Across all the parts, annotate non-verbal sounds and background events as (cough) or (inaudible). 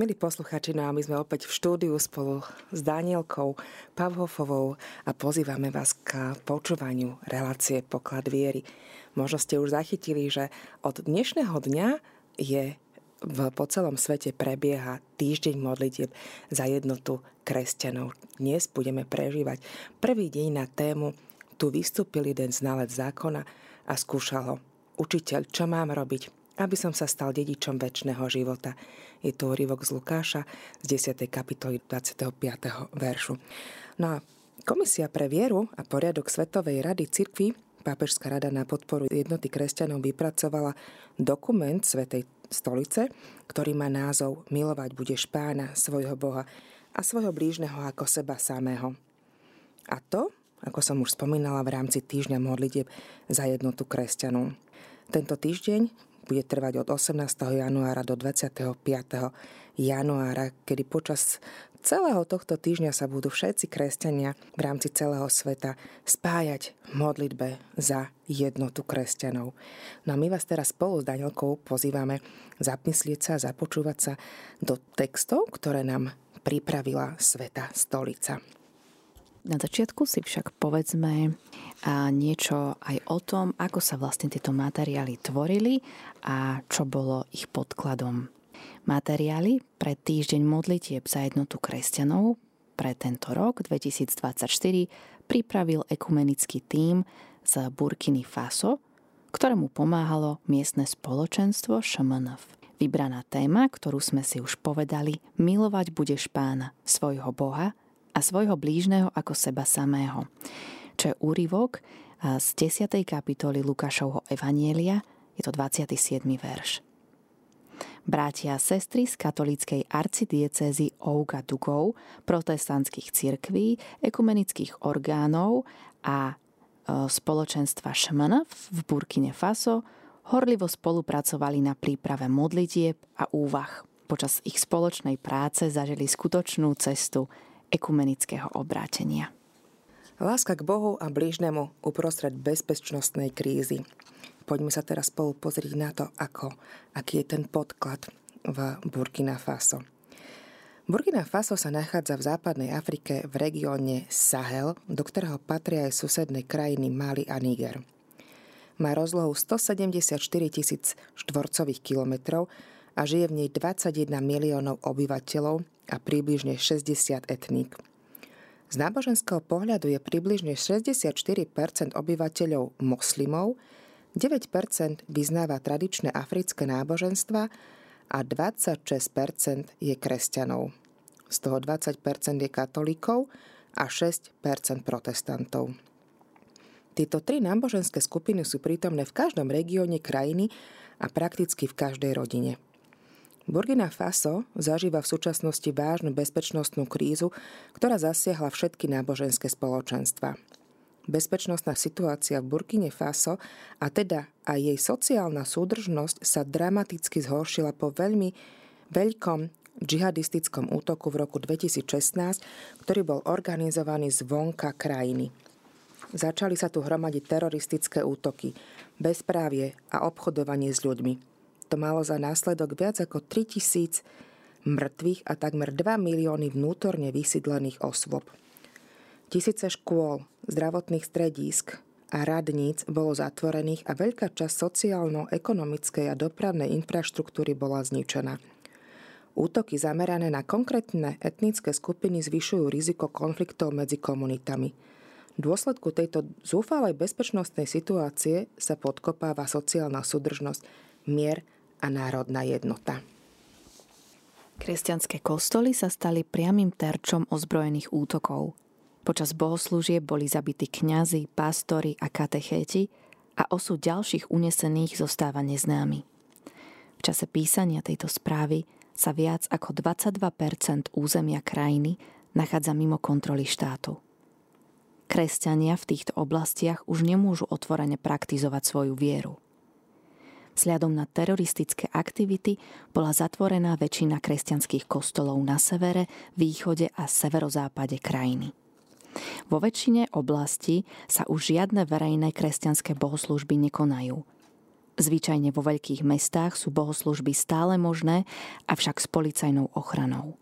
Milí posluchači, no a my sme opäť v štúdiu spolu s Danielkou Pavhofovou a pozývame vás k počúvaniu relácie Poklad viery. Možno ste už zachytili, že od dnešného dňa je v, po celom svete prebieha týždeň modlitieb za jednotu kresťanov. Dnes budeme prežívať prvý deň na tému Tu vystúpil jeden znalec zákona a skúšal ho. Učiteľ, čo mám robiť? Aby som sa stal dedičom väčšného života. Je to úryvok z Lukáša z 10. kapitoly 25. veršu. No a Komisia pre vieru a poriadok Svetovej rady cirkvi, Pápežská rada na podporu jednoty kresťanov vypracovala dokument Svetej stolice, ktorý má názov Milovať budeš pána, svojho Boha a svojho blížneho ako seba samého. A to, ako som už spomínala, v rámci týždňa modlitieb za jednotu kresťanov. Tento týždeň bude trvať od 18. januára do 25. januára, kedy počas celého tohto týždňa sa budú všetci kresťania v rámci celého sveta spájať v modlitbe za jednotu kresťanov. No a my vás teraz spolu s Danielkou pozývame zapmyslieť sa započúvať sa do textov, ktoré nám pripravila Sveta Stolica. Na začiatku si však povedzme niečo aj o tom, ako sa vlastne tieto materiály tvorili a čo bolo ich podkladom. Materiály pre týždeň modlitieb za jednotu kresťanov pre tento rok 2024 pripravil ekumenický tím z Burkiny Faso, ktorému pomáhalo miestne spoločenstvo ŠMNF. Vybraná téma, ktorú sme si už povedali, milovať budeš pána, svojho Boha a svojho blížneho ako seba samého. Čo je úryvok z 10. kapitoly Lukášovho Evanielia, je to 27. verš. Bratia a sestry z katolíckej arcidiecezy Ouga Dugov, protestantských cirkví, ekumenických orgánov a e, spoločenstva Šmn v Burkine Faso horlivo spolupracovali na príprave modlitieb a úvah. Počas ich spoločnej práce zažili skutočnú cestu ekumenického obrátenia. Láska k Bohu a blížnemu uprostred bezpečnostnej krízy. Poďme sa teraz spolu pozrieť na to, ako, aký je ten podklad v Burkina Faso. Burkina Faso sa nachádza v západnej Afrike v regióne Sahel, do ktorého patria aj susedné krajiny Mali a Niger. Má rozlohu 174 tisíc štvorcových kilometrov a žije v nej 21 miliónov obyvateľov a približne 60 etník. Z náboženského pohľadu je približne 64% obyvateľov moslimov, 9% vyznáva tradičné africké náboženstva a 26% je kresťanov. Z toho 20% je katolíkov a 6% protestantov. Tieto tri náboženské skupiny sú prítomné v každom regióne krajiny a prakticky v každej rodine. Burkina Faso zažíva v súčasnosti vážnu bezpečnostnú krízu, ktorá zasiahla všetky náboženské spoločenstva. Bezpečnostná situácia v Burkine Faso a teda aj jej sociálna súdržnosť sa dramaticky zhoršila po veľmi veľkom džihadistickom útoku v roku 2016, ktorý bol organizovaný zvonka krajiny. Začali sa tu hromadiť teroristické útoky, bezprávie a obchodovanie s ľuďmi to malo za následok viac ako 3000 mŕtvych a takmer 2 milióny vnútorne vysídlených osôb. Tisíce škôl, zdravotných stredísk a radníc bolo zatvorených a veľká časť sociálno-ekonomickej a dopravnej infraštruktúry bola zničená. Útoky zamerané na konkrétne etnické skupiny zvyšujú riziko konfliktov medzi komunitami. V dôsledku tejto zúfalej bezpečnostnej situácie sa podkopáva sociálna súdržnosť, mier a národná jednota. Kresťanské kostoly sa stali priamým terčom ozbrojených útokov. Počas bohoslúžieb boli zabití kňazi, pastori a katechéti a osud ďalších unesených zostáva neznámy. V čase písania tejto správy sa viac ako 22% územia krajiny nachádza mimo kontroly štátu. Kresťania v týchto oblastiach už nemôžu otvorene praktizovať svoju vieru – Vzhľadom na teroristické aktivity bola zatvorená väčšina kresťanských kostolov na severe, východe a severozápade krajiny. Vo väčšine oblasti sa už žiadne verejné kresťanské bohoslužby nekonajú. Zvyčajne vo veľkých mestách sú bohoslužby stále možné, avšak s policajnou ochranou.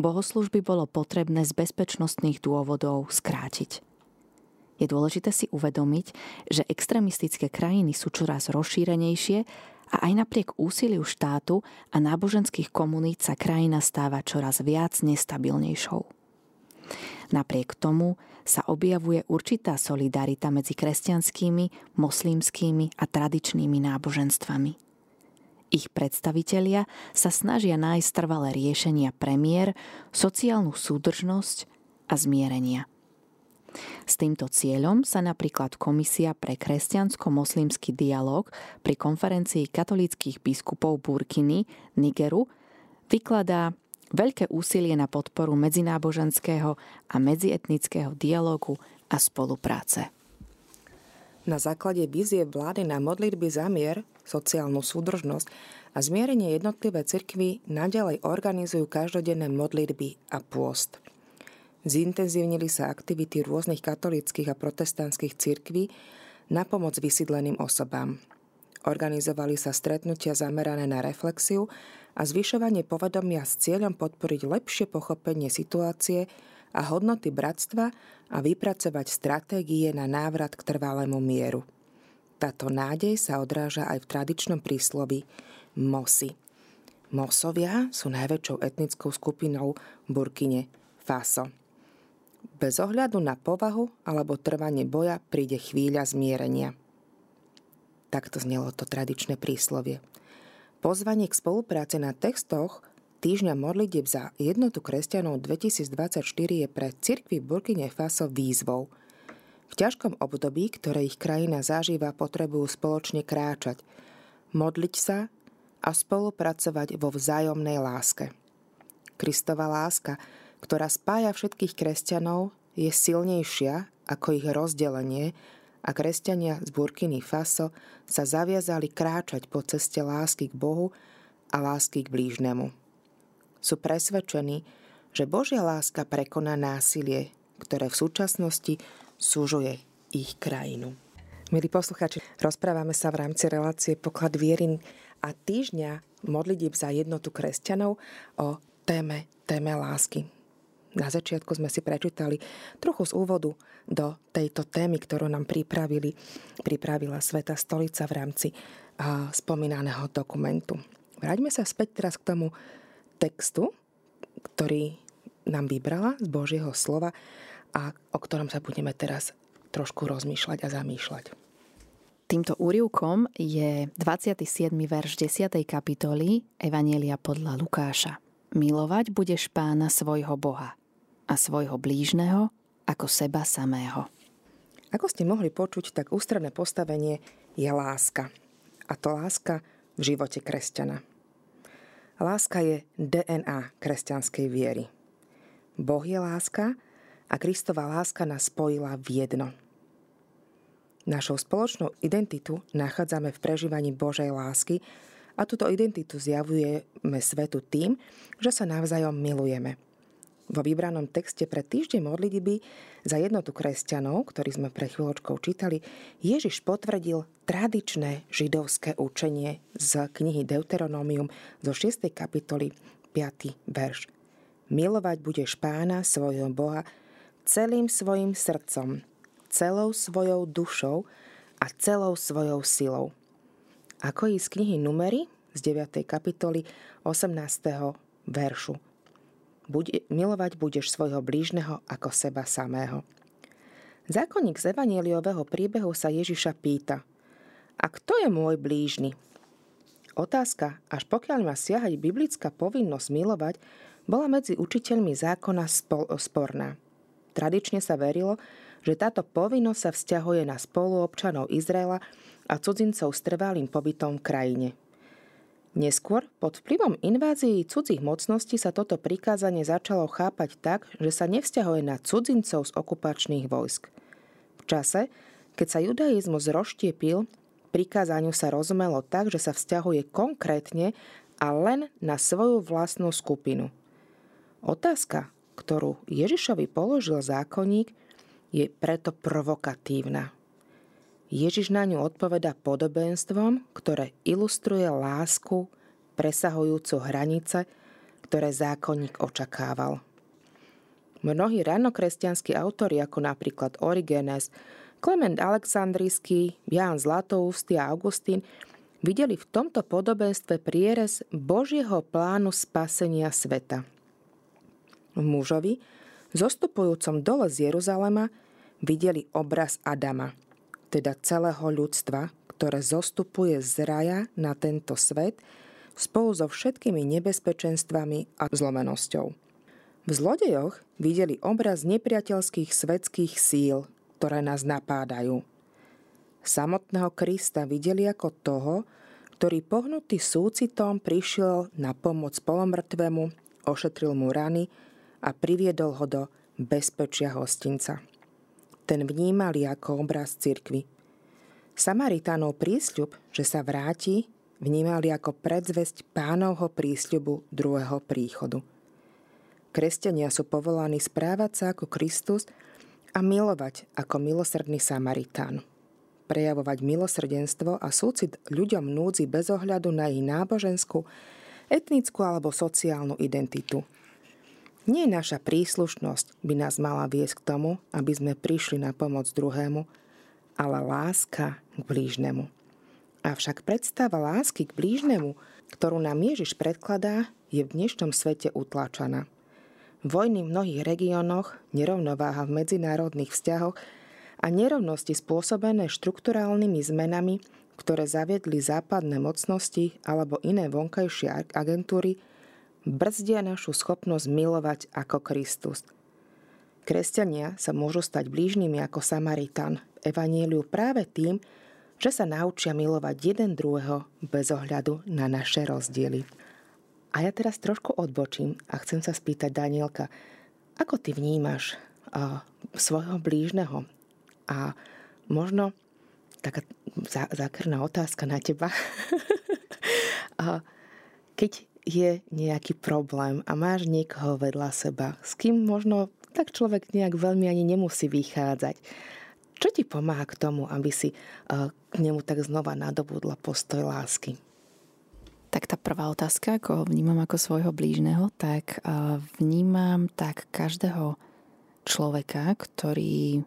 Bohoslužby bolo potrebné z bezpečnostných dôvodov skrátiť. Je dôležité si uvedomiť, že extremistické krajiny sú čoraz rozšírenejšie a aj napriek úsiliu štátu a náboženských komunít sa krajina stáva čoraz viac nestabilnejšou. Napriek tomu sa objavuje určitá solidarita medzi kresťanskými, moslímskými a tradičnými náboženstvami. Ich predstavitelia sa snažia nájsť trvalé riešenia premiér, sociálnu súdržnosť a zmierenia. S týmto cieľom sa napríklad Komisia pre kresťansko-moslimský dialog pri konferencii katolíckých biskupov Burkiny, Nigeru, vykladá veľké úsilie na podporu medzináboženského a medzietnického dialogu a spolupráce. Na základe vizie vlády na modlitby za mier, sociálnu súdržnosť a zmierenie jednotlivé cirkvy naďalej organizujú každodenné modlitby a pôst. Zintenzívnili sa aktivity rôznych katolických a protestantských cirkví na pomoc vysídleným osobám. Organizovali sa stretnutia zamerané na reflexiu a zvyšovanie povedomia s cieľom podporiť lepšie pochopenie situácie a hodnoty bratstva a vypracovať stratégie na návrat k trvalému mieru. Táto nádej sa odráža aj v tradičnom príslovi Mosi. Mosovia sú najväčšou etnickou skupinou Burkine Faso. Bez ohľadu na povahu alebo trvanie boja príde chvíľa zmierenia. Takto znelo to tradičné príslovie. Pozvanie k spolupráci na textoch týždňa modlitieb za jednotu kresťanov 2024 je pre cirkvi Burkine Faso výzvou. V ťažkom období, ktoré ich krajina zažíva, potrebujú spoločne kráčať, modliť sa a spolupracovať vo vzájomnej láske. Kristova láska ktorá spája všetkých kresťanov, je silnejšia ako ich rozdelenie a kresťania z Burkiny Faso sa zaviazali kráčať po ceste lásky k Bohu a lásky k blížnemu. Sú presvedčení, že Božia láska prekoná násilie, ktoré v súčasnosti súžuje ich krajinu. Milí poslucháči, rozprávame sa v rámci relácie Poklad viery a týždňa modlitieb za jednotu kresťanov o téme, téme lásky. Na začiatku sme si prečítali trochu z úvodu do tejto témy, ktorú nám pripravili, pripravila Sveta stolica v rámci spomínaného dokumentu. Vráťme sa späť teraz k tomu textu, ktorý nám vybrala z Božieho slova a o ktorom sa budeme teraz trošku rozmýšľať a zamýšľať. Týmto úrivkom je 27. verš 10. kapitoly Evanielia podľa Lukáša. Milovať budeš pána svojho Boha a svojho blížneho ako seba samého. Ako ste mohli počuť, tak ústredné postavenie je láska. A to láska v živote kresťana. Láska je DNA kresťanskej viery. Boh je láska a Kristova láska nás spojila v jedno. Našou spoločnú identitu nachádzame v prežívaní Božej lásky a túto identitu zjavujeme svetu tým, že sa navzájom milujeme – vo vybranom texte pre týždeň modlitby za jednotu kresťanov, ktorý sme pre chvíľočkou čítali, Ježiš potvrdil tradičné židovské učenie z knihy Deuteronomium zo 6. kapitoly 5. verš. Milovať budeš pána svojho Boha celým svojim srdcom, celou svojou dušou a celou svojou silou. Ako i z knihy Numery z 9. kapitoly 18. veršu – Buď, milovať budeš svojho blížneho ako seba samého. Zákonník z evanieliového príbehu sa Ježiša pýta A kto je môj blížny? Otázka, až pokiaľ má siahať biblická povinnosť milovať, bola medzi učiteľmi zákona sporná. Tradične sa verilo, že táto povinnosť sa vzťahuje na spoluobčanov Izraela a cudzincov s trvalým pobytom v krajine. Neskôr, pod vplyvom invázií cudzích mocností sa toto prikázanie začalo chápať tak, že sa nevzťahuje na cudzincov z okupačných vojsk. V čase, keď sa judaizmus rozštiepil, prikázaniu sa rozumelo tak, že sa vzťahuje konkrétne a len na svoju vlastnú skupinu. Otázka, ktorú Ježišovi položil zákonník, je preto provokatívna. Ježiš na ňu odpoveda podobenstvom, ktoré ilustruje lásku presahujúcu hranice, ktoré zákonník očakával. Mnohí ranokresťanskí autori, ako napríklad Origenes, Klement Aleksandrijský, Ján Zlatoústy a Augustín, videli v tomto podobenstve prierez Božieho plánu spasenia sveta. V mužovi, zostupujúcom dole z Jeruzalema, videli obraz Adama – teda celého ľudstva, ktoré zostupuje z raja na tento svet spolu so všetkými nebezpečenstvami a zlomenosťou. V zlodejoch videli obraz nepriateľských svetských síl, ktoré nás napádajú. Samotného Krista videli ako toho, ktorý pohnutý súcitom prišiel na pomoc polomrtvému, ošetril mu rany a priviedol ho do bezpečia hostinca ten vnímali ako obraz cirkvy. Samaritánov prísľub, že sa vráti, vnímali ako predzvesť pánovho prísľubu druhého príchodu. Kresťania sú povolaní správať sa ako Kristus a milovať ako milosrdný Samaritán. Prejavovať milosrdenstvo a súcit ľuďom núdzi bez ohľadu na ich náboženskú, etnickú alebo sociálnu identitu – nie naša príslušnosť by nás mala viesť k tomu, aby sme prišli na pomoc druhému, ale láska k blížnemu. Avšak predstava lásky k blížnemu, ktorú nám Ježiš predkladá, je v dnešnom svete utlačaná. Vojny v mnohých regiónoch, nerovnováha v medzinárodných vzťahoch a nerovnosti spôsobené štrukturálnymi zmenami, ktoré zaviedli západné mocnosti alebo iné vonkajšie agentúry, brzdia našu schopnosť milovať ako Kristus. Kresťania sa môžu stať blížnymi ako Samaritan v Evanieliu práve tým, že sa naučia milovať jeden druhého bez ohľadu na naše rozdiely. A ja teraz trošku odbočím a chcem sa spýtať Danielka, ako ty vnímaš uh, svojho blížneho? A možno taká zákerná otázka na teba. (laughs) uh, keď je nejaký problém a máš niekoho vedľa seba, s kým možno tak človek nejak veľmi ani nemusí vychádzať. Čo ti pomáha k tomu, aby si eh, k nemu tak znova nadobudla postoj lásky? Tak tá prvá otázka, ako vnímam ako svojho blížneho, tak eh, vnímam tak každého človeka, ktorý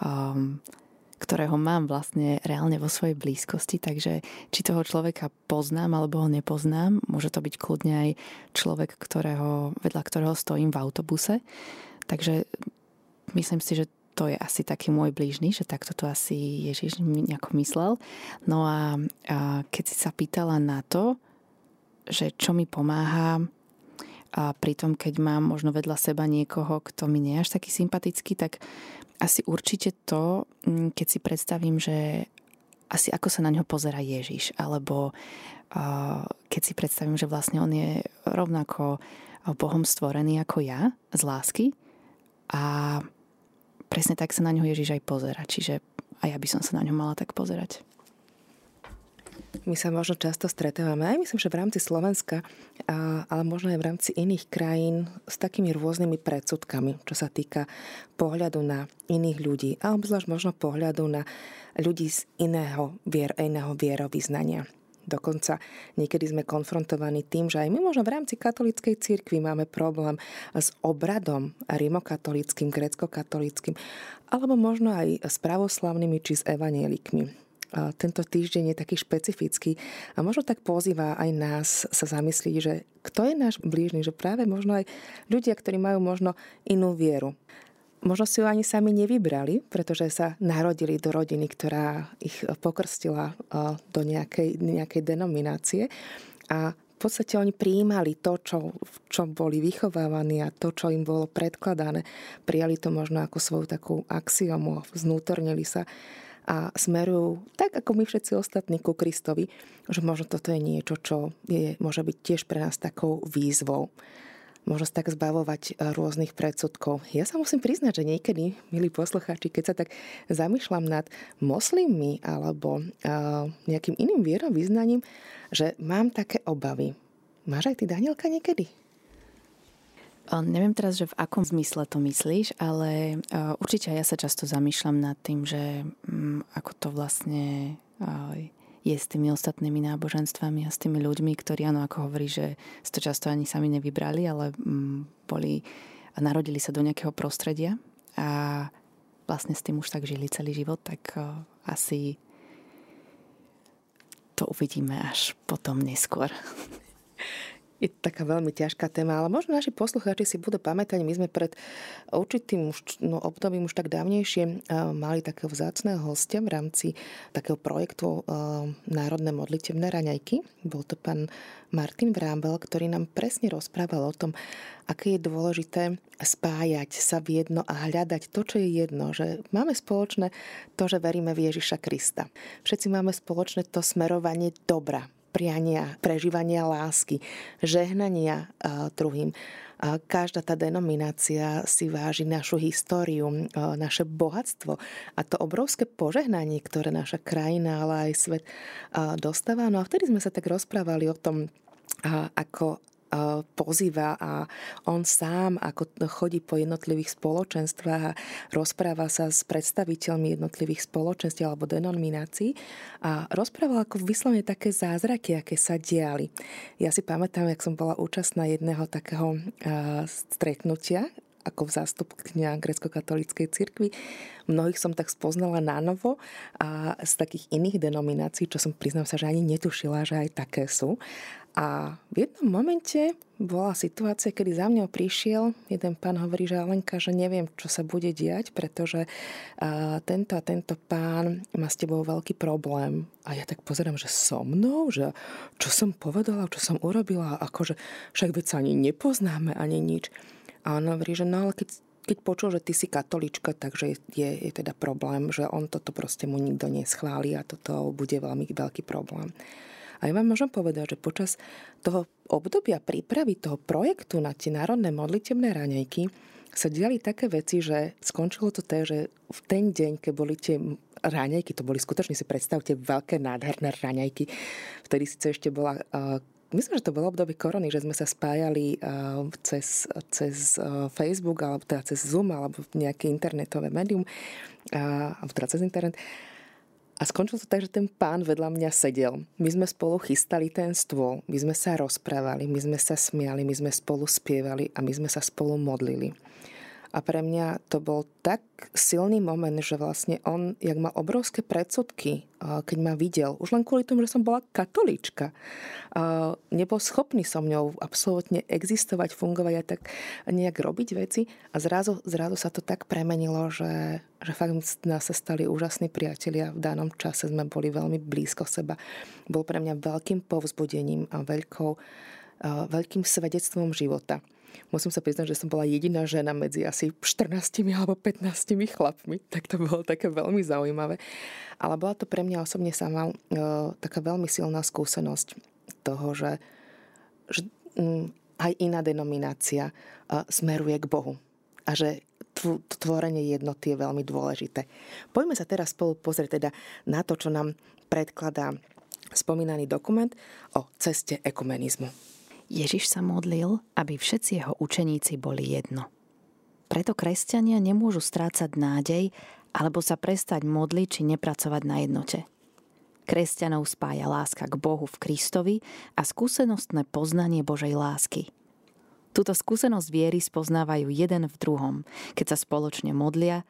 um, ktorého mám vlastne reálne vo svojej blízkosti, takže či toho človeka poznám alebo ho nepoznám, môže to byť kľudne aj človek, ktorého, vedľa ktorého stojím v autobuse. Takže myslím si, že to je asi taký môj blížny, že takto to asi Ježiš nejako myslel. No a, a keď si sa pýtala na to, že čo mi pomáha a pritom, keď mám možno vedľa seba niekoho, kto mi nie je až taký sympatický, tak asi určite to, mm, keď si predstavím, že asi ako sa na ňo pozera Ježiš, alebo keď si predstavím, že vlastne on je rovnako Bohom stvorený ako ja, z lásky a presne tak sa na ňo Ježiš aj pozera. Čiže aj ja by som sa na ňo mala tak pozerať. My sa možno často stretávame, aj myslím, že v rámci Slovenska, ale možno aj v rámci iných krajín s takými rôznymi predsudkami, čo sa týka pohľadu na iných ľudí a obzvlášť možno pohľadu na ľudí z iného, vier, iného vierovýznania. Dokonca niekedy sme konfrontovaní tým, že aj my možno v rámci katolíckej cirkvi máme problém s obradom rimokatolickým, grecko-katolickým, alebo možno aj s pravoslavnými či s evanielikmi tento týždeň je taký špecifický a možno tak pozýva aj nás sa zamyslieť, že kto je náš blížny, že práve možno aj ľudia, ktorí majú možno inú vieru. Možno si ju ani sami nevybrali, pretože sa narodili do rodiny, ktorá ich pokrstila do nejakej, nejakej denominácie a v podstate oni prijímali to, čo, v čom boli vychovávaní a to, čo im bolo predkladané. Prijali to možno ako svoju takú axiomu, znútornili sa a smerujú, tak ako my všetci ostatní, ku Kristovi, že možno toto je niečo, čo je, môže byť tiež pre nás takou výzvou. Možno sa tak zbavovať e, rôznych predsudkov. Ja sa musím priznať, že niekedy, milí poslucháči, keď sa tak zamýšľam nad moslimmi alebo uh, nejakým iným vierovýznaním, že mám také obavy. Máš aj ty, Danielka, niekedy? Neviem teraz, že v akom zmysle to myslíš, ale určite ja sa často zamýšľam nad tým, že mm, ako to vlastne je s tými ostatnými náboženstvami a s tými ľuďmi, ktorí, áno, ako hovorí, že si to často ani sami nevybrali, ale mm, boli a narodili sa do nejakého prostredia a vlastne s tým už tak žili celý život, tak asi to uvidíme až potom neskôr. (laughs) Je to taká veľmi ťažká téma, ale možno naši poslucháči si budú pamätať, my sme pred určitým no, obdobím už tak dávnejšie uh, mali takého vzácného hostia v rámci takého projektu uh, Národné modlitevné raňajky. Bol to pán Martin Vrábel, ktorý nám presne rozprával o tom, aké je dôležité spájať sa v jedno a hľadať to, čo je jedno. Že máme spoločné to, že veríme v Ježiša Krista. Všetci máme spoločné to smerovanie dobra, priania, prežívania lásky, žehnania druhým. Každá tá denominácia si váži našu históriu, naše bohatstvo a to obrovské požehnanie, ktoré naša krajina, ale aj svet dostáva. No a vtedy sme sa tak rozprávali o tom, ako pozýva a on sám, ako chodí po jednotlivých spoločenstvách a rozpráva sa s predstaviteľmi jednotlivých spoločenstv alebo denominácií a rozprával ako vyslovene také zázraky, aké sa diali. Ja si pamätám, jak som bola účastná jedného takého stretnutia ako zástupkňa grecko-katolíckej cirkvi. Mnohých som tak spoznala na novo a z takých iných denominácií, čo som priznám sa, že ani netušila, že aj také sú. A v jednom momente bola situácia, kedy za mňou prišiel jeden pán, hovorí, že Alenka, že neviem, čo sa bude diať, pretože tento a tento pán má s tebou veľký problém. A ja tak pozerám, že so mnou, že čo som povedala, čo som urobila, akože však veď sa ani nepoznáme, ani nič. A on hovorí, že no ale keď, keď počul, že ty si katolička, takže je, je teda problém, že on toto proste mu nikto neschváli a toto bude veľmi veľký problém. A ja vám môžem povedať, že počas toho obdobia prípravy toho projektu na tie národné modlitebné raňajky sa diali také veci, že skončilo to tak, že v ten deň, keď boli tie raňajky, to boli skutočne si predstavte veľké nádherné raňajky, vtedy síce ešte bola myslím, že to bolo obdobie korony, že sme sa spájali cez, cez Facebook, alebo teda cez Zoom, alebo nejaké internetové médium, alebo teda cez internet. A skončilo to tak, že ten pán vedľa mňa sedel. My sme spolu chystali ten stôl, my sme sa rozprávali, my sme sa smiali, my sme spolu spievali a my sme sa spolu modlili. A pre mňa to bol tak silný moment, že vlastne on, jak mal obrovské predsudky, keď ma videl, už len kvôli tomu, že som bola katolíčka, nebol schopný so mňou absolútne existovať, fungovať a tak nejak robiť veci. A zrazu, zrazu sa to tak premenilo, že, že fakt nás sa stali úžasní priatelia. V danom čase sme boli veľmi blízko seba. Bol pre mňa veľkým povzbudením a veľkou, veľkým svedectvom života. Musím sa priznať, že som bola jediná žena medzi asi 14 alebo 15 chlapmi, tak to bolo také veľmi zaujímavé. Ale bola to pre mňa osobne sama e, taká veľmi silná skúsenosť toho, že, že m, aj iná denominácia e, smeruje k Bohu. A že tvorenie jednoty je veľmi dôležité. Poďme sa teraz spolu pozrieť teda na to, čo nám predkladá spomínaný dokument o ceste ekumenizmu. Ježiš sa modlil, aby všetci jeho učeníci boli jedno. Preto kresťania nemôžu strácať nádej alebo sa prestať modliť či nepracovať na jednote. Kresťanov spája láska k Bohu v Kristovi a skúsenostné poznanie Božej lásky. Túto skúsenosť viery spoznávajú jeden v druhom, keď sa spoločne modlia,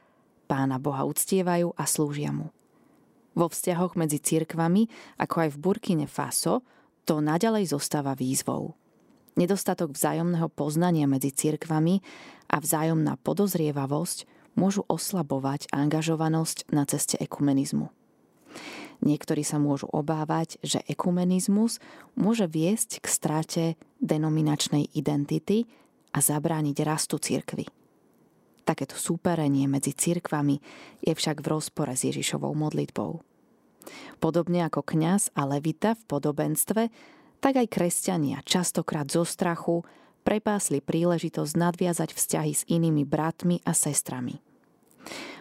Pána Boha uctievajú a slúžia mu. Vo vzťahoch medzi cirkvami, ako aj v Burkine Faso, to naďalej zostáva výzvou – Nedostatok vzájomného poznania medzi cirkvami a vzájomná podozrievavosť môžu oslabovať angažovanosť na ceste ekumenizmu. Niektorí sa môžu obávať, že ekumenizmus môže viesť k strate denominačnej identity a zabrániť rastu cirkvy. Takéto súperenie medzi cirkvami je však v rozpore s Ježišovou modlitbou. Podobne ako kňaz a levita v podobenstve tak aj kresťania častokrát zo strachu prepásli príležitosť nadviazať vzťahy s inými bratmi a sestrami.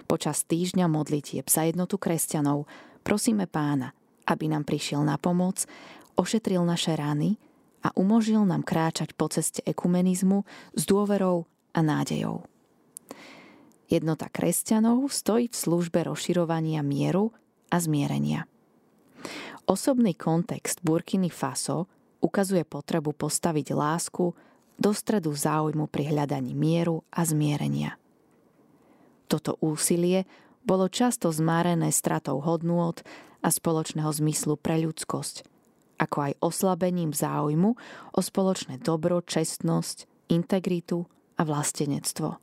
Počas týždňa modlitieb za jednotu kresťanov prosíme pána, aby nám prišiel na pomoc, ošetril naše rany a umožnil nám kráčať po ceste ekumenizmu s dôverou a nádejou. Jednota kresťanov stojí v službe rozširovania mieru a zmierenia. Osobný kontext Burkiny Faso ukazuje potrebu postaviť lásku do stredu záujmu pri hľadaní mieru a zmierenia. Toto úsilie bolo často zmárené stratou hodnôt a spoločného zmyslu pre ľudskosť, ako aj oslabením záujmu o spoločné dobro, čestnosť, integritu a vlastenectvo.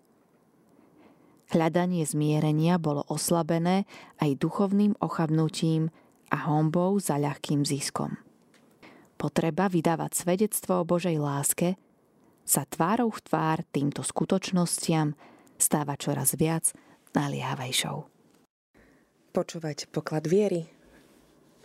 Hľadanie zmierenia bolo oslabené aj duchovným ochabnutím a hombou za ľahkým ziskom. Potreba vydávať svedectvo o Božej láske sa tvárou v tvár týmto skutočnostiam stáva čoraz viac naliehavejšou. Počúvať poklad viery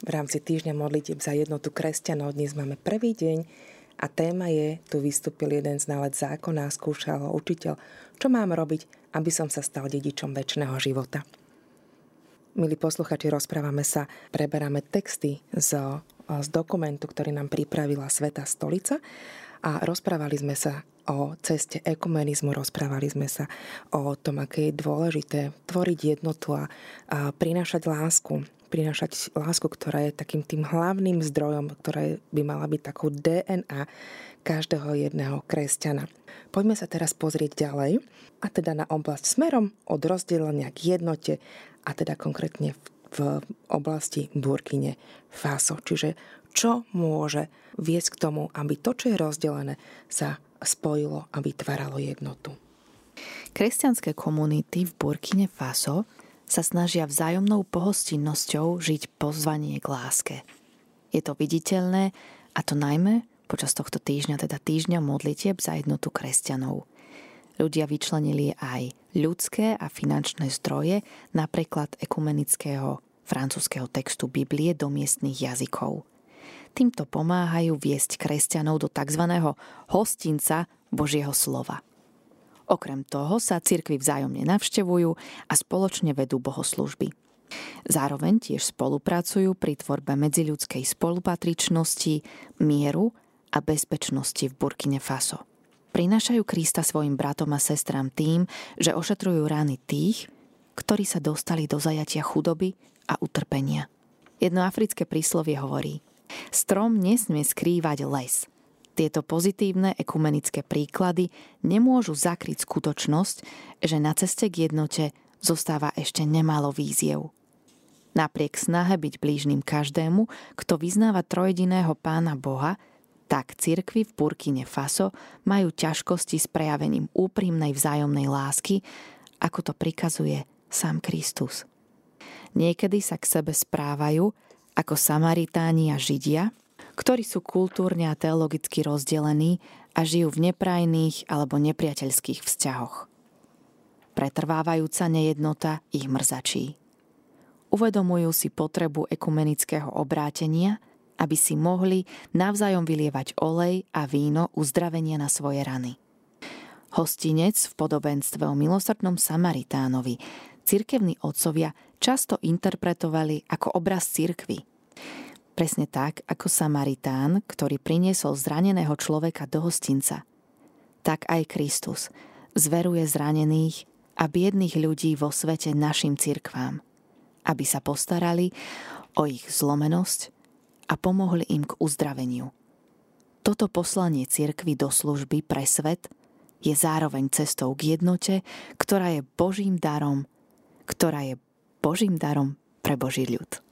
v rámci týždňa modlitieb za jednotu kresťanov. Dnes máme prvý deň a téma je, tu vystúpil jeden znalec zákona a skúšal ho učiteľ, čo mám robiť, aby som sa stal dedičom väčšného života. Milí posluchači, rozprávame sa, preberáme texty z, z dokumentu, ktorý nám pripravila Sveta stolica a rozprávali sme sa o ceste ekumenizmu, rozprávali sme sa o tom, aké je dôležité tvoriť jednotu a, a prinášať lásku prinášať lásku, ktorá je takým tým hlavným zdrojom, ktorá by mala byť takou DNA každého jedného kresťana. Poďme sa teraz pozrieť ďalej, a teda na oblasť smerom od rozdelenia k jednote, a teda konkrétne v, v oblasti Burkine Faso. Čiže čo môže viesť k tomu, aby to, čo je rozdelené, sa spojilo a vytváralo jednotu. Kresťanské komunity v Burkine Faso sa snažia vzájomnou pohostinnosťou žiť pozvanie k láske. Je to viditeľné a to najmä počas tohto týždňa, teda týždňa modlitieb za jednotu kresťanov. Ľudia vyčlenili aj ľudské a finančné zdroje, napríklad ekumenického francúzského textu Biblie do miestnych jazykov. Týmto pomáhajú viesť kresťanov do tzv. hostinca Božieho slova – Okrem toho sa cirkvy vzájomne navštevujú a spoločne vedú bohoslužby. Zároveň tiež spolupracujú pri tvorbe medziľudskej spolupatričnosti, mieru a bezpečnosti v Burkine Faso. Prinášajú Krista svojim bratom a sestram tým, že ošetrujú rány tých, ktorí sa dostali do zajatia chudoby a utrpenia. Jedno africké príslovie hovorí Strom nesmie skrývať les – tieto pozitívne ekumenické príklady nemôžu zakryť skutočnosť, že na ceste k jednote zostáva ešte nemálo víziev. Napriek snahe byť blížnym každému, kto vyznáva trojediného pána Boha, tak cirkvy v Burkine Faso majú ťažkosti s prejavením úprimnej vzájomnej lásky, ako to prikazuje sám Kristus. Niekedy sa k sebe správajú ako Samaritáni a Židia, ktorí sú kultúrne a teologicky rozdelení a žijú v neprajných alebo nepriateľských vzťahoch. Pretrvávajúca nejednota ich mrzačí. Uvedomujú si potrebu ekumenického obrátenia, aby si mohli navzájom vylievať olej a víno uzdravenia na svoje rany. Hostinec v podobenstve o milosrdnom Samaritánovi cirkevní otcovia často interpretovali ako obraz cirkvy – Presne tak, ako Samaritán, ktorý priniesol zraneného človeka do hostinca. Tak aj Kristus zveruje zranených a biedných ľudí vo svete našim cirkvám, aby sa postarali o ich zlomenosť a pomohli im k uzdraveniu. Toto poslanie cirkvy do služby pre svet je zároveň cestou k jednote, ktorá je Božím darom, ktorá je Božím darom pre Boží ľud.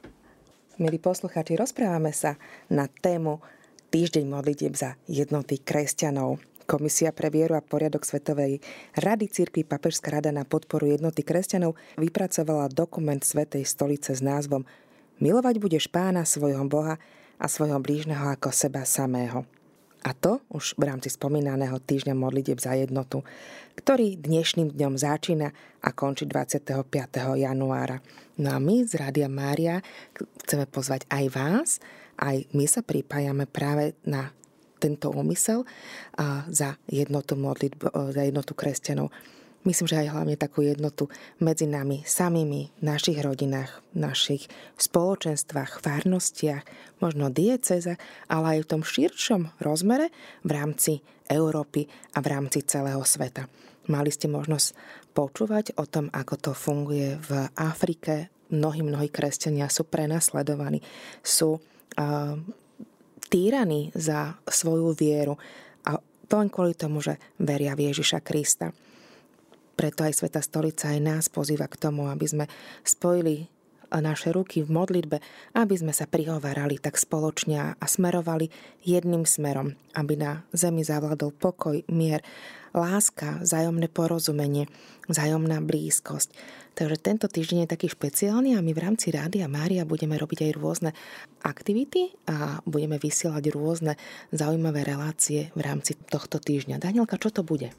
Milí poslucháči, rozprávame sa na tému Týždeň modlitieb za jednoty kresťanov. Komisia pre vieru a poriadok Svetovej Rady Cirkvi Papežská rada na podporu jednoty kresťanov vypracovala dokument Svetej stolice s názvom Milovať budeš pána svojho Boha a svojho blížneho ako seba samého. A to už v rámci spomínaného týždňa modlitieb za jednotu, ktorý dnešným dňom začína a končí 25. januára. No a my z Rádia Mária chceme pozvať aj vás, aj my sa pripájame práve na tento úmysel za jednotu, modlitb, za jednotu kresťanov. Myslím, že aj hlavne takú jednotu medzi nami samými, v našich rodinách, v našich spoločenstvách, farnostiach, možno dieceze, ale aj v tom širšom rozmere v rámci Európy a v rámci celého sveta. Mali ste možnosť počúvať o tom, ako to funguje v Afrike. Mnohí, mnohí kresťania sú prenasledovaní, sú uh, týraní za svoju vieru a to len kvôli tomu, že veria v Ježiša Krista. Preto aj Sveta Stolica aj nás pozýva k tomu, aby sme spojili naše ruky v modlitbe, aby sme sa prihovárali tak spoločne a smerovali jedným smerom, aby na zemi zavládol pokoj, mier, láska, vzájomné porozumenie, vzájomná blízkosť. Takže tento týždeň je taký špeciálny a my v rámci Rádia Mária budeme robiť aj rôzne aktivity a budeme vysielať rôzne zaujímavé relácie v rámci tohto týždňa. Danielka, čo to bude?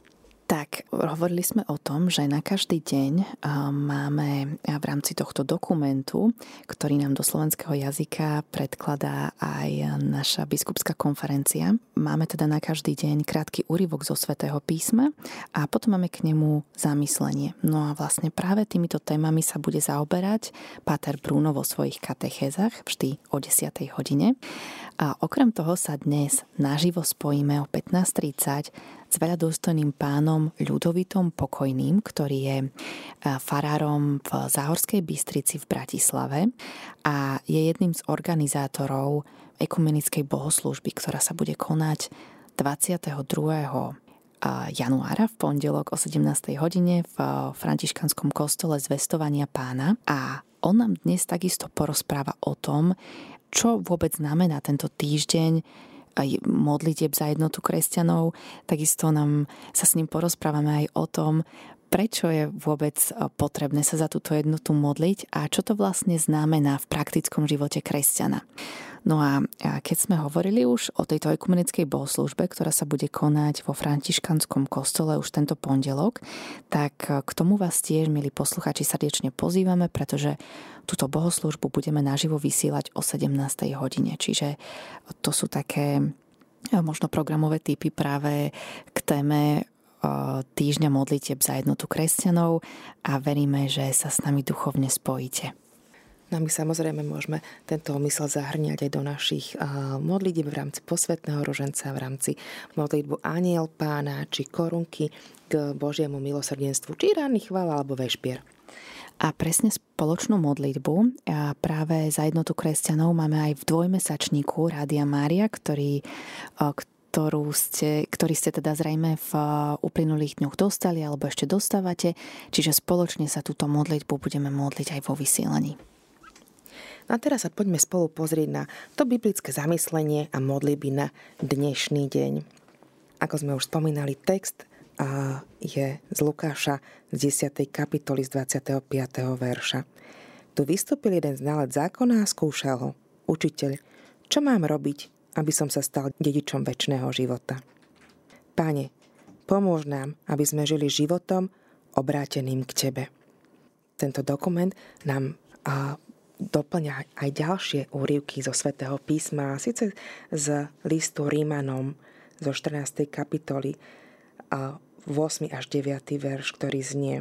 Tak, hovorili sme o tom, že na každý deň máme v rámci tohto dokumentu, ktorý nám do slovenského jazyka predkladá aj naša biskupská konferencia. Máme teda na každý deň krátky úryvok zo svätého písma a potom máme k nemu zamyslenie. No a vlastne práve týmito témami sa bude zaoberať Páter Bruno vo svojich katechézach vždy o 10. hodine. A okrem toho sa dnes naživo spojíme o 15.30 s veľa dôstojným pánom Ľudovitom Pokojným, ktorý je e, farárom v Záhorskej Bystrici v Bratislave a je jedným z organizátorov ekumenickej bohoslužby, ktorá sa bude konať 22 januára v pondelok o 17. hodine v františkanskom kostole Zvestovania pána a on nám dnes takisto porozpráva o tom, čo vôbec znamená tento týždeň aj modlitieb za jednotu kresťanov. Takisto nám sa s ním porozprávame aj o tom, prečo je vôbec potrebné sa za túto jednotu modliť a čo to vlastne znamená v praktickom živote kresťana. No a keď sme hovorili už o tejto ekumenickej bohoslužbe, ktorá sa bude konať vo františkanskom kostole už tento pondelok, tak k tomu vás tiež, milí posluchači, srdečne pozývame, pretože túto bohoslužbu budeme naživo vysielať o 17. hodine. Čiže to sú také možno programové typy práve k téme týždňa modlitieb za jednotu kresťanov a veríme, že sa s nami duchovne spojíte. No my samozrejme môžeme tento omysel zahrňať aj do našich modlitieb v rámci posvetného roženca, v rámci modlitbu Aniel pána, či korunky k Božiemu milosrdenstvu, či ranný chvála alebo vešpier. A presne spoločnú modlitbu a práve za jednotu kresťanov máme aj v dvojmesačníku Rádia Mária, ktorý, ktorú ste, ktorý ste teda zrejme v uplynulých dňoch dostali alebo ešte dostávate, čiže spoločne sa túto modlitbu budeme modliť aj vo vysielaní. A teraz sa poďme spolu pozrieť na to biblické zamyslenie a modlitby na dnešný deň. Ako sme už spomínali, text je z Lukáša z 10. kapitoly z 25. verša. Tu vystúpil jeden znalec zákona a skúšal ho. Učiteľ, čo mám robiť, aby som sa stal dedičom väčšného života? Pane, pomôž nám, aby sme žili životom obráteným k Tebe. Tento dokument nám doplňa aj ďalšie úryvky zo svätého písma, síce z listu Rímanom zo 14. kapitoly, 8. až 9. verš, ktorý znie.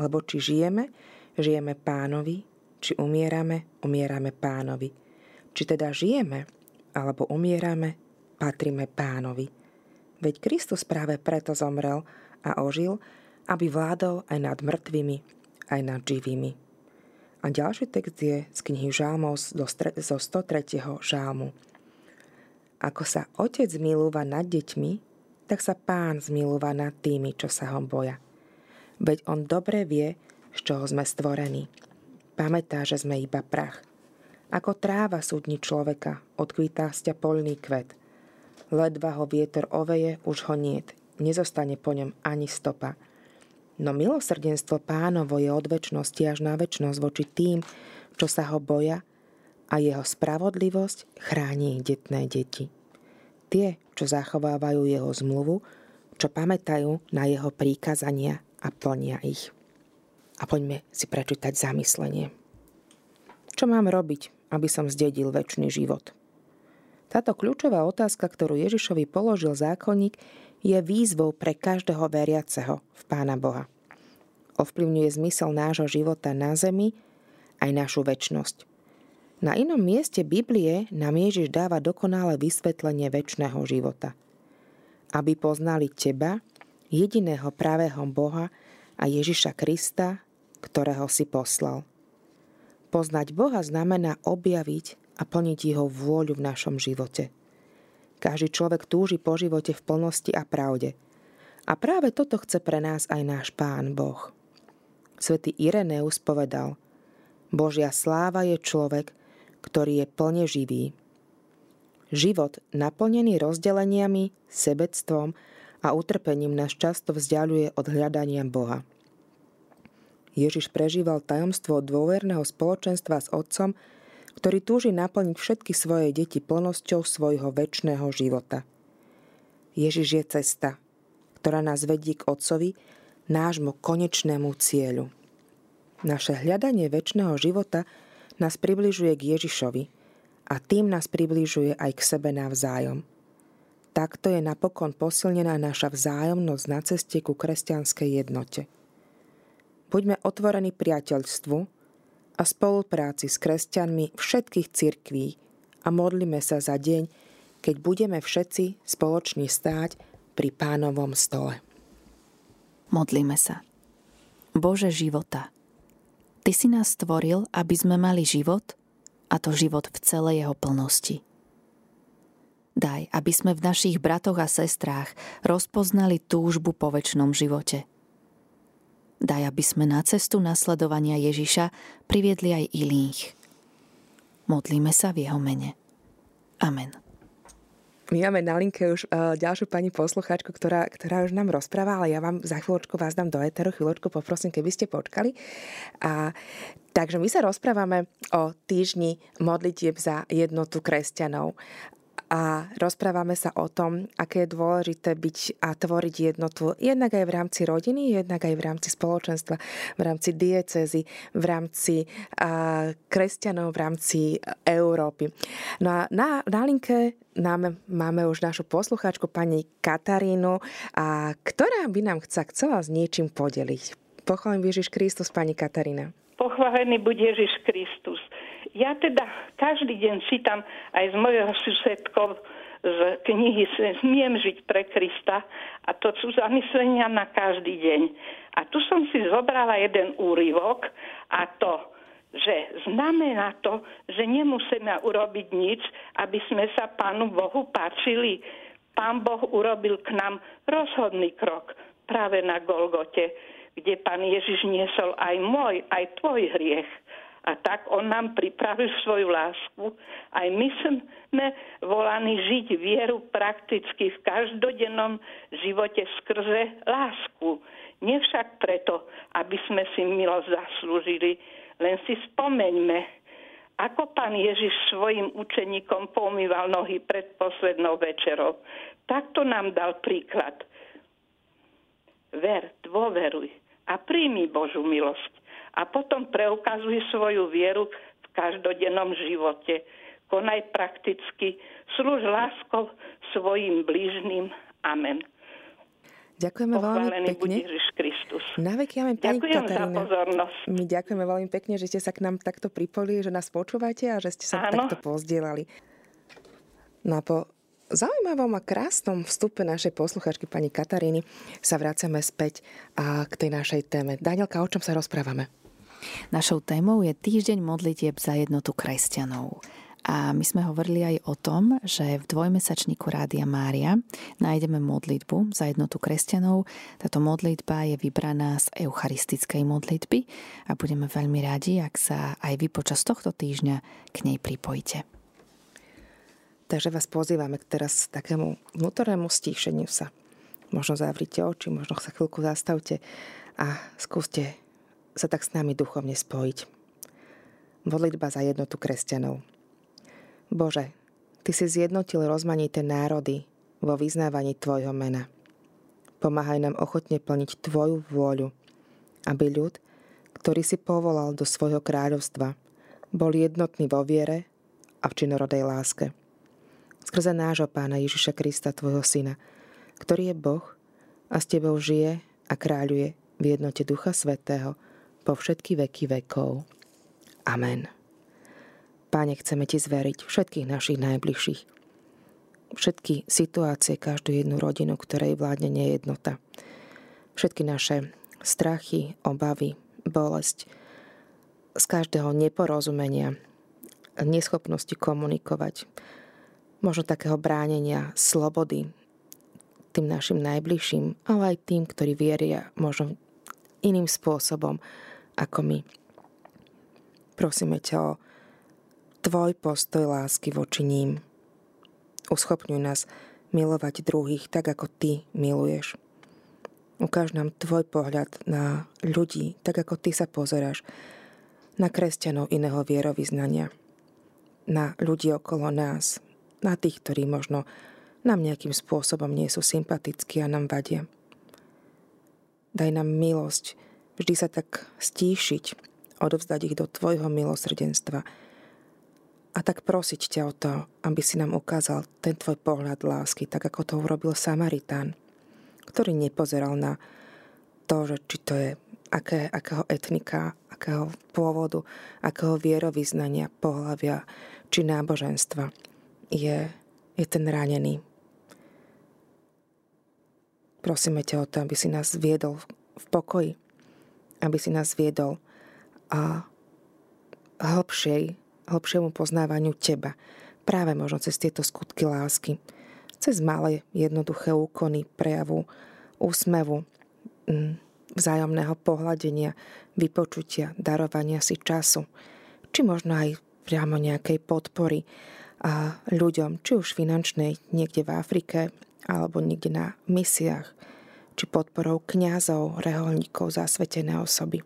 Lebo či žijeme, žijeme pánovi, či umierame, umierame pánovi. Či teda žijeme, alebo umierame, patríme pánovi. Veď Kristus práve preto zomrel a ožil, aby vládol aj nad mŕtvými, aj nad živými. A ďalší text je z knihy Žálmov zo 103. žálmu. Ako sa otec zmilúva nad deťmi, tak sa pán zmilúva nad tými, čo sa ho boja. Veď on dobre vie, z čoho sme stvorení. Pamätá, že sme iba prach. Ako tráva súdni človeka, odkvítá sťa polný kvet. Ledva ho vietor oveje, už ho niet. Nezostane po ňom ani stopa – No milosrdenstvo pánovo je od väčšnosti až na väčšnosť voči tým, čo sa ho boja a jeho spravodlivosť chráni ich detné deti. Tie, čo zachovávajú jeho zmluvu, čo pamätajú na jeho príkazania a plnia ich. A poďme si prečítať zamyslenie. Čo mám robiť, aby som zdedil väčší život? Táto kľúčová otázka, ktorú Ježišovi položil zákonník, je výzvou pre každého veriaceho v Pána Boha. ovplyvňuje zmysel nášho života na zemi aj našu väčnosť. Na inom mieste Biblie nám Ježiš dáva dokonalé vysvetlenie väčšného života. Aby poznali teba, jediného pravého Boha a Ježiša Krista, ktorého si poslal. Poznať Boha znamená objaviť a plniť jeho vôľu v našom živote. Každý človek túži po živote v plnosti a pravde. A práve toto chce pre nás aj náš Pán Boh. Svetý Ireneus povedal, Božia sláva je človek, ktorý je plne živý. Život naplnený rozdeleniami, sebectvom a utrpením nás často vzdialuje od hľadania Boha. Ježiš prežíval tajomstvo dôverného spoločenstva s Otcom, ktorý túži naplniť všetky svoje deti plnosťou svojho väčšného života. Ježiš je cesta, ktorá nás vedí k Otcovi, nášmu konečnému cieľu. Naše hľadanie väčšného života nás približuje k Ježišovi a tým nás približuje aj k sebe navzájom. Takto je napokon posilnená naša vzájomnosť na ceste ku kresťanskej jednote. Buďme otvorení priateľstvu a spolupráci s kresťanmi všetkých cirkví a modlíme sa za deň, keď budeme všetci spoločne stáť pri pánovom stole. Modlíme sa. Bože života, Ty si nás stvoril, aby sme mali život, a to život v celej jeho plnosti. Daj, aby sme v našich bratoch a sestrách rozpoznali túžbu po väčšnom živote. Daj, aby sme na cestu nasledovania Ježiša priviedli aj iných. Modlíme sa v jeho mene. Amen. My máme na linke už uh, ďalšiu pani poslucháčku, ktorá, ktorá už nám rozpráva, ale ja vám za chvíľočku vás dám do eteru, chvíľočku poprosím, keby ste počkali. A, takže my sa rozprávame o týždni modlitieb za jednotu kresťanov a rozprávame sa o tom, aké je dôležité byť a tvoriť jednotu jednak aj v rámci rodiny, jednak aj v rámci spoločenstva, v rámci diecezy, v rámci a, kresťanov, v rámci Európy. No a na, na linke máme, máme už našu poslucháčku pani Katarínu, a, ktorá by nám chca, chcela s niečím podeliť. Pochválim Ježiš Kristus, pani Katarína. Pochválený bude Ježiš Kristus. Ja teda každý deň čítam aj z mojho susedkov z knihy Smiem žiť pre Krista a to sú zamyslenia na každý deň. A tu som si zobrala jeden úryvok a to, že znamená to, že nemusíme urobiť nič, aby sme sa Pánu Bohu páčili. Pán Boh urobil k nám rozhodný krok práve na Golgote, kde Pán Ježiš niesol aj môj, aj tvoj hriech. A tak on nám pripravil svoju lásku. Aj my sme volaní žiť vieru prakticky v každodennom živote skrze lásku. Nevšak preto, aby sme si milosť zaslúžili, len si spomeňme, ako pán Ježiš svojim učeníkom pomýval nohy pred poslednou večerou. Takto nám dal príklad. Ver, dôveruj a príjmi Božú milosť a potom preukazuj svoju vieru v každodennom živote. Konaj prakticky, slúž láskou svojim blížným. Amen. Ďakujeme veľmi pekne. Na veky, amen, pani Ďakujem Katarína. za pozornosť. My ďakujeme veľmi pekne, že ste sa k nám takto pripojili, že nás počúvate a že ste sa Áno. takto pozdielali. No a po zaujímavom a krásnom vstupe našej posluchačky pani Kataríny sa vracame späť k tej našej téme. Danielka, o čom sa rozprávame? Našou témou je týždeň modlitieb za jednotu kresťanov. A my sme hovorili aj o tom, že v dvojmesačníku Rádia Mária nájdeme modlitbu za jednotu kresťanov. Táto modlitba je vybraná z eucharistickej modlitby a budeme veľmi radi, ak sa aj vy počas tohto týždňa k nej pripojíte. Takže vás pozývame teraz takému vnútornému stíšeniu sa. Možno zavrite oči, možno sa chvíľku zastavte a skúste sa tak s nami duchovne spojiť. Modlitba za jednotu kresťanov. Bože, Ty si zjednotil rozmanité národy vo vyznávaní Tvojho mena. Pomáhaj nám ochotne plniť Tvoju vôľu, aby ľud, ktorý si povolal do svojho kráľovstva, bol jednotný vo viere a v činorodej láske. Skrze nášho Pána Ježiša Krista, Tvojho Syna, ktorý je Boh a s Tebou žije a kráľuje v jednote Ducha Svetého, po všetky veky vekov. Amen. Páne, chceme Ti zveriť všetkých našich najbližších. Všetky situácie, každú jednu rodinu, ktorej vládne nejednota. Všetky naše strachy, obavy, bolesť, z každého neporozumenia, neschopnosti komunikovať, možno takého bránenia slobody tým našim najbližším, ale aj tým, ktorí vieria možno iným spôsobom ako my. Prosíme ťa o tvoj postoj lásky voči ním. Uschopňuj nás milovať druhých tak, ako ty miluješ. Ukáž nám tvoj pohľad na ľudí, tak ako ty sa pozeráš na kresťanov iného vierovýznania, na ľudí okolo nás, na tých, ktorí možno nám nejakým spôsobom nie sú sympatickí a nám vadia. Daj nám milosť vždy sa tak stíšiť, odovzdať ich do Tvojho milosrdenstva a tak prosiť ťa o to, aby si nám ukázal ten Tvoj pohľad lásky, tak ako to urobil Samaritán, ktorý nepozeral na to, že či to je aké, akého etnika, akého pôvodu, akého vierovýznania, pohľavia či náboženstva je, je ten ranený. Prosíme ťa o to, aby si nás viedol v pokoji, aby si nás viedol a hlbšej, hlbšiemu poznávaniu teba. Práve možno cez tieto skutky lásky. Cez malé, jednoduché úkony, prejavu, úsmevu, mm, vzájomného pohľadenia, vypočutia, darovania si času, či možno aj priamo nejakej podpory a ľuďom, či už finančnej niekde v Afrike alebo niekde na misiách, či podporou kňazov, reholníkov, zasvetené osoby.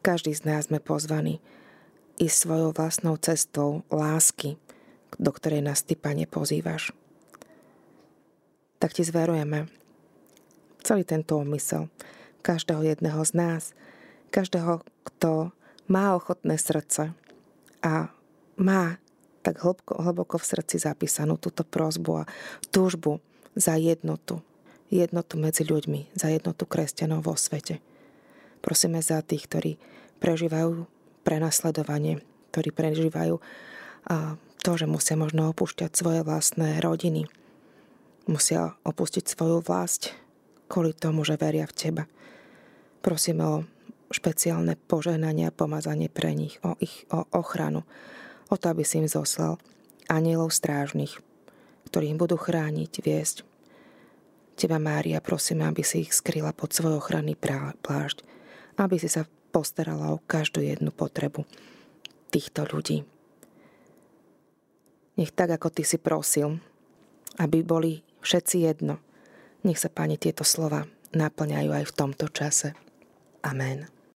Každý z nás sme pozvaní ísť svojou vlastnou cestou lásky, do ktorej nás Ty, Pane, pozývaš. Tak Ti zverujeme, celý tento úmysel každého jedného z nás, každého, kto má ochotné srdce a má tak hlboko, hlboko v srdci zapísanú túto prozbu a túžbu za jednotu. Jednotu medzi ľuďmi, za jednotu kresťanov vo svete. Prosíme za tých, ktorí prežívajú prenasledovanie, ktorí prežívajú to, že musia možno opúšťať svoje vlastné rodiny, musia opustiť svoju vlast, kvôli tomu, že veria v Teba. Prosíme o špeciálne požehnanie a pomazanie pre nich, o ich o ochranu, o to, aby si im zoslal anielov strážnych, ktorí im budú chrániť, viesť. Teba, Mária, prosíme, aby si ich skryla pod svoj ochranný plášť, aby si sa postarala o každú jednu potrebu týchto ľudí. Nech tak, ako Ty si prosil, aby boli všetci jedno – nech sa, Pane, tieto slova naplňajú aj v tomto čase. Amen.